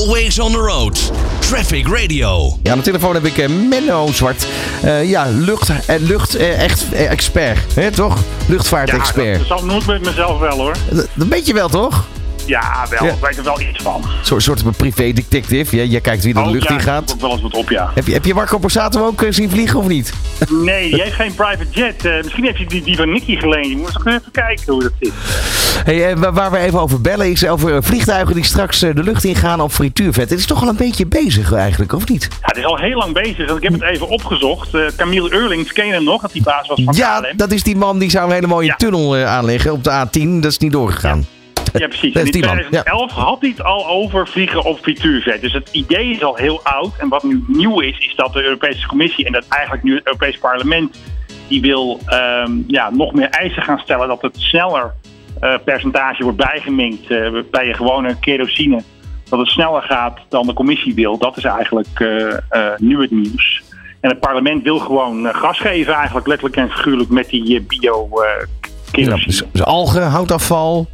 Always on the road. Traffic Radio. Ja, aan de telefoon heb ik eh, Menno Zwart. Eh, ja, lucht, eh, lucht echt expert, hè, toch? Luchtvaartexpert. dat zal nooit met mezelf wel hoor. Dat, dat weet je wel, toch? Ja, wel. Ja. Ik weet er wel iets van. Een soort, soort privé-detective. Jij kijkt wie er de Oh, lucht ja, in gaat. ook wel eens wat op, ja. Heb je, heb je Marco Borsato ook eh, zien vliegen of niet? Nee, jij heeft geen private jet. Eh, misschien heb je die, die van Nicky geleend. Je moet even kijken hoe dat zit. Hey, eh, wa- waar we even over bellen is over vliegtuigen die straks de lucht ingaan op frituurvet. Het is toch al een beetje bezig eigenlijk, of niet? Ja, het is al heel lang bezig. Ik heb het even opgezocht. Camille Eurlings, ken je hem nog? Dat die baas was van Ja, KLM. dat is die man die zou een hele mooie Ja. tunnel aanleggen op de A10. Dat is niet doorgegaan. Ja, precies. En is in die man, 2011 had hij het al over vliegen op frituurvet. Dus het idee is al heel oud. En wat nu nieuw is, is dat de Europese Commissie en dat eigenlijk nu het Europees Parlement... die wil ehm, ja, nog meer eisen gaan stellen dat het sneller eh, percentage wordt bijgemengd eh, bij je gewone kerosine. Dat het sneller gaat dan de Commissie wil. Dat is eigenlijk eh, nu het nieuws. En het parlement wil gewoon gas geven eigenlijk letterlijk en figuurlijk met die bio eh Ja, dus, dus algen, houtafval.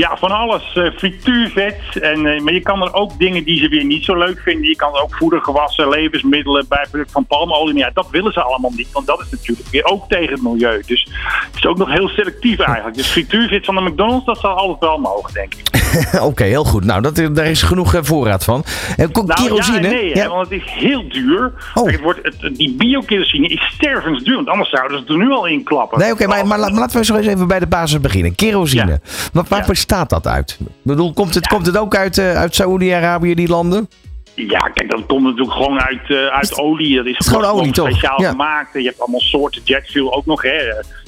Ja, van alles. eh, frituurvet. En, eh, maar je kan er ook dingen die ze weer niet zo leuk vinden. Je kan er ook voedergewassen, levensmiddelen, bijproduct van palmolie. Maar ja, dat willen ze allemaal niet. Want dat is natuurlijk weer ook tegen het milieu. Dus het is ook nog heel selectief eigenlijk. Dus frituurvet van de McDonald's, dat zal altijd wel mogen, denk ik. Oké, heel goed. Nou, dat, daar is genoeg eh, voorraad van. En ko- Nou kerosine? ja en nee, hè, want het is heel duur. Oh. Kijk, het wordt, het, die biokerosine is stervensduur. Want anders zouden ze er nu al in klappen. Nee, oké, maar, maar, maar laten we zo eens even bij de basis beginnen. Kerosine. Ja. Wat, waar Ja. bestaat dat uit? Ik bedoel, komt het, komt het ook uit, eh, uit Saoedi-Arabië, die landen? Ja, kijk, dat komt natuurlijk gewoon uit, eh, uit olie. Dat is, gewoon olie, toch? speciaal Ja. gemaakt. Je hebt allemaal soorten jetfuel ook nog. Hè.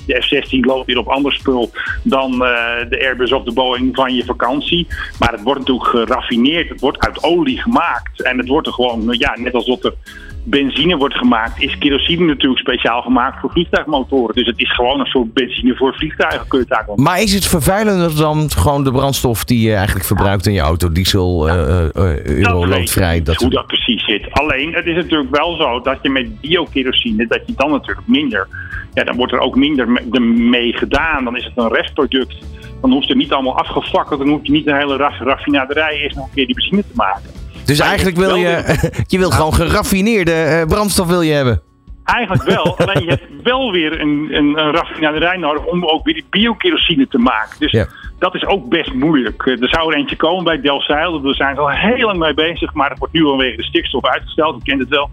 De F-16 loopt weer op ander spul dan eh, de Airbus of de Boeing van je vakantie. Maar het wordt natuurlijk geraffineerd. Het wordt uit olie gemaakt. En het wordt er gewoon, ja, net als dat er benzine wordt gemaakt, is kerosine natuurlijk speciaal gemaakt voor vliegtuigmotoren. Dus het is gewoon een soort benzine voor vliegtuigen, kun je het eigenlijk Maar is het vervuilender dan gewoon de brandstof die je eigenlijk verbruikt in je auto? Diesel, eh eh, eh, Dat euro, weet ik loodvrij. niet Dat hoe dat precies zit. Alleen, het is natuurlijk wel zo dat je met biokerosine, dat je dan natuurlijk minder, ja, dan wordt er ook minder me- de- mee gedaan. Dan is het een restproduct. Dan hoeft het niet allemaal afgefakkeld. Dan hoef je niet een hele raf- raffinaderij eerst nog een keer die benzine te maken. Dus eigenlijk wil je, je wil gewoon geraffineerde eh, brandstof wil je hebben. Eigenlijk wel, alleen je hebt wel weer een, een, een raffinaderij nodig om ook weer die biokerosine te maken. Dus Ja. dat is ook best moeilijk. Eh, Er zou er eentje komen bij Delfzijl, daar zijn ze al heel lang mee bezig, maar het wordt nu vanwege de stikstof uitgesteld, u kent het wel.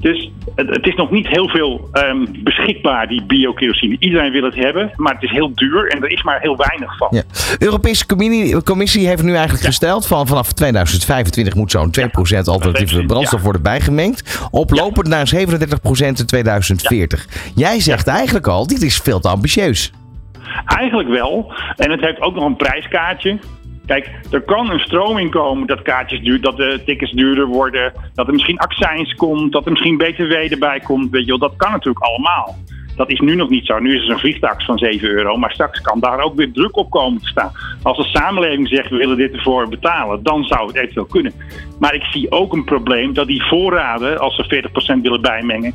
Dus het, het is nog niet heel veel ehm, beschikbaar, die biokerosine. Iedereen wil het hebben, maar het is heel duur en er is maar heel weinig van. Ja. De Europese commissie, commissie heeft nu eigenlijk gesteld van vanaf 2025 moet zo'n 2% alternatieve brandstof worden bijgemengd. Oplopend naar 37% in 2040. Jij zegt eigenlijk al, dit is veel te ambitieus. Eigenlijk wel. En het heeft ook nog een prijskaartje. Kijk, er kan een stroming komen dat kaartjes duur, dat de tickets duurder worden, dat er misschien accijns komt, dat er misschien BTW erbij komt. Weet je wel, dat kan natuurlijk allemaal. Dat is nu nog niet zo. Nu is het een vliegtax van 7 euro, maar straks kan daar ook weer druk op komen te staan. Als de samenleving zegt we willen dit ervoor betalen, dan zou het eventueel kunnen. Maar ik zie ook een probleem dat die voorraden, als ze 40% willen bijmengen,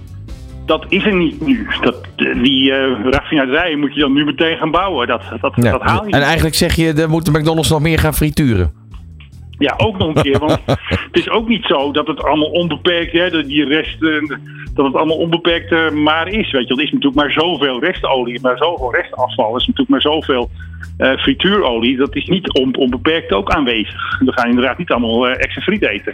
dat is er niet nu. Dat, die eh raffinaderijen moet je dan nu meteen gaan bouwen. Dat, dat, Ja. dat haal je En eigenlijk zeg je, er moet de McDonald's nog meer gaan frituren. Ja, ook nog een keer. Want het is ook niet zo dat het allemaal onbeperkt, hè, dat die rest, eh, dat het allemaal onbeperkt eh, maar is. Weet je, er is natuurlijk maar zoveel restolie, maar zoveel restafval. Er is natuurlijk maar zoveel eh, frituurolie. Dat is niet on- onbeperkt ook aanwezig. We gaan inderdaad niet allemaal eh, extra friet eten.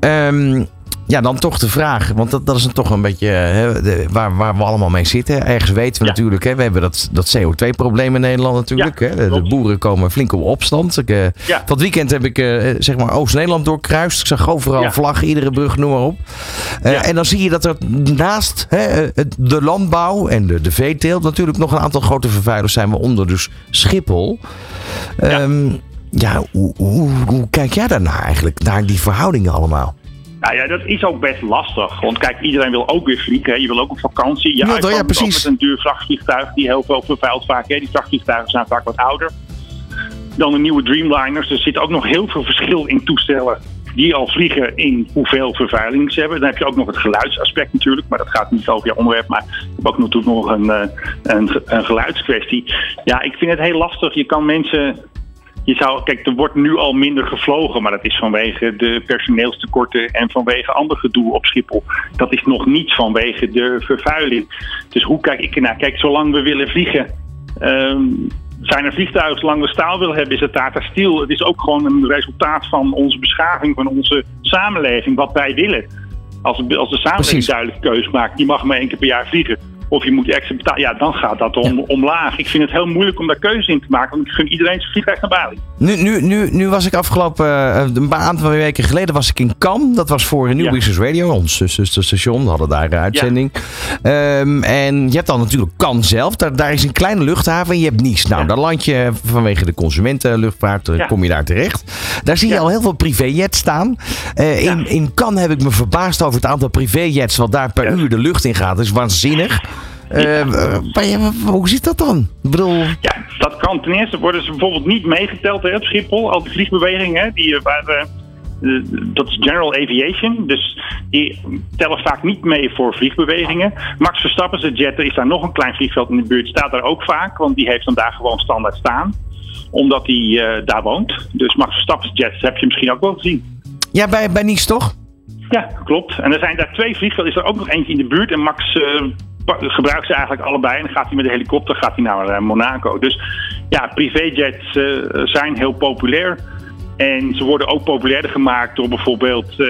Ehm, ja, dan toch de vraag, want dat, dat is dan toch een beetje eh, hè, de- waar, waar we allemaal mee zitten. Ergens weten we Ja. natuurlijk, hè, we hebben dat, dat CO2-probleem in Nederland natuurlijk. Ja, hè. De, boeren komen flink op opstand. Ik, eh, Ja. Het weekend heb ik eh, zeg maar Oost-Nederland doorkruist. Ik zag overal vlaggen, iedere brug, noem maar op. En dan zie je dat er naast hè, de landbouw en de, de veeteelt natuurlijk nog een aantal grote vervuilers zijn, waaronder dus Schiphol. Ja. Ehm, ja, hoe, hoe, hoe kijk jij daarnaar eigenlijk, naar die verhoudingen allemaal? Nou ja, dat is ook best lastig. Want kijk, iedereen wil ook weer vliegen. Hè. Je wil ook op vakantie. Je Ja, uitkomt ja, ook precies. met een duur vrachtvliegtuig die heel veel vervuilt vaak. Hè. Die vrachtvliegtuigen zijn vaak wat ouder dan de nieuwe Dreamliners. Er zit ook nog heel veel verschil in toestellen die al vliegen in hoeveel vervuiling ze hebben. Dan heb je ook nog het geluidsaspect natuurlijk, maar dat gaat niet over jouw onderwerp. Maar je hebt ook natuurlijk nog een, eh, een, een geluidskwestie. Ja, ik vind het heel lastig. Je kan mensen je zou, kijk, er wordt nu al minder gevlogen, maar dat is vanwege de personeelstekorten en vanwege ander gedoe op Schiphol. Dat is nog niets vanwege de vervuiling. Dus hoe kijk ik ernaar? Kijk, zolang we willen vliegen, ehm, zijn er vliegtuigen, zolang we staal willen hebben, is het Tata Steel. Het is ook gewoon een resultaat van onze beschaving, van onze samenleving, wat wij willen. Als, als de samenleving duidelijk keus maakt, die mag maar één keer per jaar vliegen. Of je moet extra betalen, ja, dan gaat dat om, omlaag. Ik vind het heel moeilijk om daar keuze in te maken, want ik gun iedereen zijn vliegreis naar Bali. Nu, nu, nu, nu was ik afgelopen, eh, een paar aantal weken geleden was ik in Cannes. Dat was voor New Ja. Business Radio, ons zusterstation. We hadden daar een uitzending. Ehm, en je hebt dan natuurlijk Cannes zelf. Daar, daar is een kleine luchthaven en je hebt Nice. Nou, daar land je vanwege de consumentenluchtvaart, kom je daar terecht. Daar zie je Ja. al heel veel privéjets staan. Eh, in, in Cannes heb ik me verbaasd over het aantal privéjets wat daar per uur de lucht in gaat. Dat is waanzinnig. Eh, ja, hoe zit dat dan? Ik bedoel, Ja, dat kan. Ten eerste worden ze bijvoorbeeld niet meegeteld hè, op Schiphol. Al die vliegbewegingen, die, eh, waar, eh, dat is General Aviation. Dus die tellen vaak niet mee voor vliegbewegingen. Max Verstappen, zijn jetter, is daar nog een klein vliegveld in de buurt. Staat daar ook vaak, want die heeft dan daar gewoon standaard staan. Omdat hij eh, daar woont. Dus Max Verstappen's jets heb je misschien ook wel gezien. ja, bij, bij Nice toch? Ja, klopt. En er zijn daar twee vliegvelden. Is er ook nog eentje in de buurt. En Max eh, gebruikt ze eigenlijk allebei. En dan gaat hij met de helikopter gaat hij naar eh, Monaco. Dus ja, privéjets eh, zijn heel populair. En ze worden ook populairder gemaakt door bijvoorbeeld eh,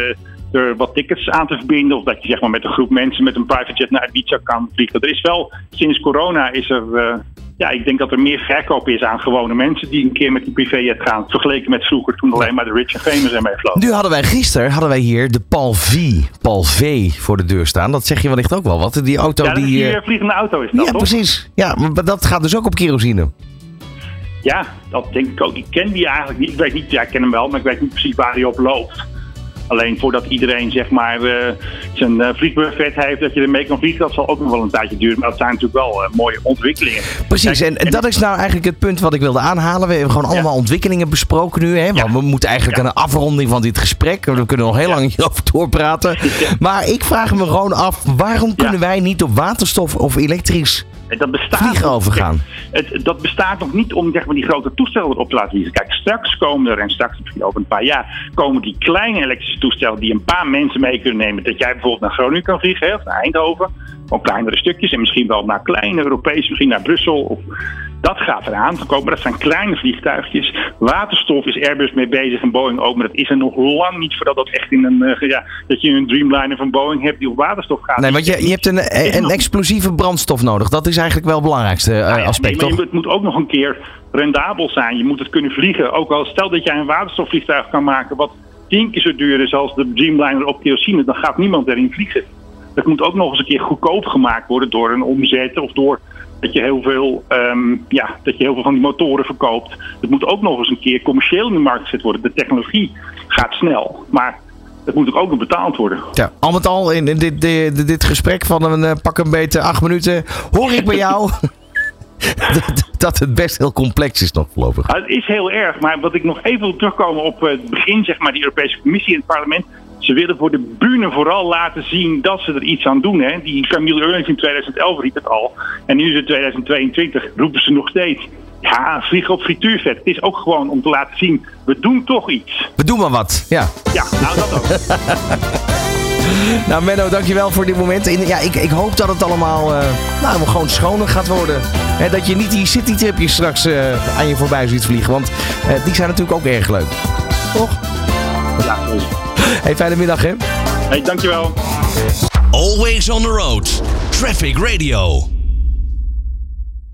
er wat tickets aan te verbinden. Of dat je zeg maar, met een groep mensen met een private jet naar Ibiza kan vliegen. Er is wel, sinds corona is er... eh, ja, ik denk dat er meer verkoop is aan gewone mensen die een keer met die privéjet gaan. Vergeleken met vroeger toen alleen maar de rich en famous ermee vlogen. Nu hadden wij gisteren hadden wij hier de Pal V, Pal V voor de deur staan. Dat zeg je wellicht ook wel wat. Die auto Ja, die. die eh, vliegende auto is dat, ja, toch? precies. Ja, maar dat gaat dus ook op kerosine. Ja, dat denk ik ook. Ik ken die eigenlijk niet. Ik weet niet, ja, ik ken hem wel, maar ik weet niet precies waar hij op loopt. Alleen voordat iedereen zeg maar eh, zijn uh, vliegbuffet heeft, dat je ermee kan vliegen, dat zal ook nog wel een tijdje duren. Maar dat zijn natuurlijk wel eh, mooie ontwikkelingen. Precies, Kijk, en, en dat is nou eigenlijk het punt wat ik wilde aanhalen. We hebben gewoon allemaal ontwikkelingen besproken nu. Hè? Want Ja. we moeten eigenlijk Ja. een afronding van dit gesprek. We kunnen nog heel lang hierover doorpraten. Maar ik vraag me gewoon af, waarom kunnen wij niet op waterstof of elektrisch dat bestaat vliegen overgaan? Het, dat bestaat nog niet om zeg maar, die grote toestellen erop te laten vliegen. Kijk, straks komen er, en straks misschien over een paar jaar, komen die kleine elektrische toestellen die een paar mensen mee kunnen nemen. Dat jij bijvoorbeeld naar Groningen kan vliegen, hè, of naar Eindhoven. Gewoon kleinere stukjes en misschien wel naar kleine Europese, misschien naar Brussel. Of, dat gaat eraan te komen. Dat zijn kleine vliegtuigjes. Waterstof is Airbus mee bezig en Boeing ook. Maar dat is er nog lang niet voordat dat echt in een, eh, ja, dat je een Dreamliner van Boeing hebt die op waterstof gaat. Nee, want je, je hebt een, een explosieve brandstof nodig. Dat is eigenlijk wel het belangrijkste eh, Nou ja, aspect, nee, maar toch? Het moet ook nog een keer rendabel zijn. Je moet het kunnen vliegen. Ook al stel dat jij een waterstofvliegtuig kan maken wat tien keer zo duur is als de Dreamliner op kerosine, dan gaat niemand erin vliegen. Dat moet ook nog eens een keer goedkoop gemaakt worden door een omzet of door dat je heel veel, ehm, ja, dat je heel veel van die motoren verkoopt. Het moet ook nog eens een keer commercieel in de markt gezet worden. De technologie gaat snel, maar het moet ook nog betaald worden. Ja, al met al in, dit, dit, dit gesprek van een eh, pak een beetje acht minuten hoor ik bij jou dat, dat het best heel complex is nog voorlopig. Nou, het is heel erg, maar wat ik nog even wil terugkomen op eh, het begin, zeg maar, die Europese Commissie en het parlement. Ze willen voor de bühne vooral laten zien dat ze er iets aan doen. Hè. Die Camille Eurlings in 2011 riep het al. En nu is het 2022, roepen ze nog steeds. Ja, vliegen op frituurvet. Het is ook gewoon om te laten zien, we doen toch iets. We doen maar wat. Ja. Ja, nou dat ook. Nou Menno, dankjewel voor dit moment. En ja, ik, ik hoop dat het allemaal eh, nou, gewoon schoner gaat worden. Hè, dat je niet die citytripjes straks eh, aan je voorbij ziet vliegen. Want eh, die zijn natuurlijk ook erg leuk. Toch? Ja. Hey, fijne middag hè. Hey, dankjewel. Always on the road. Traffic Radio.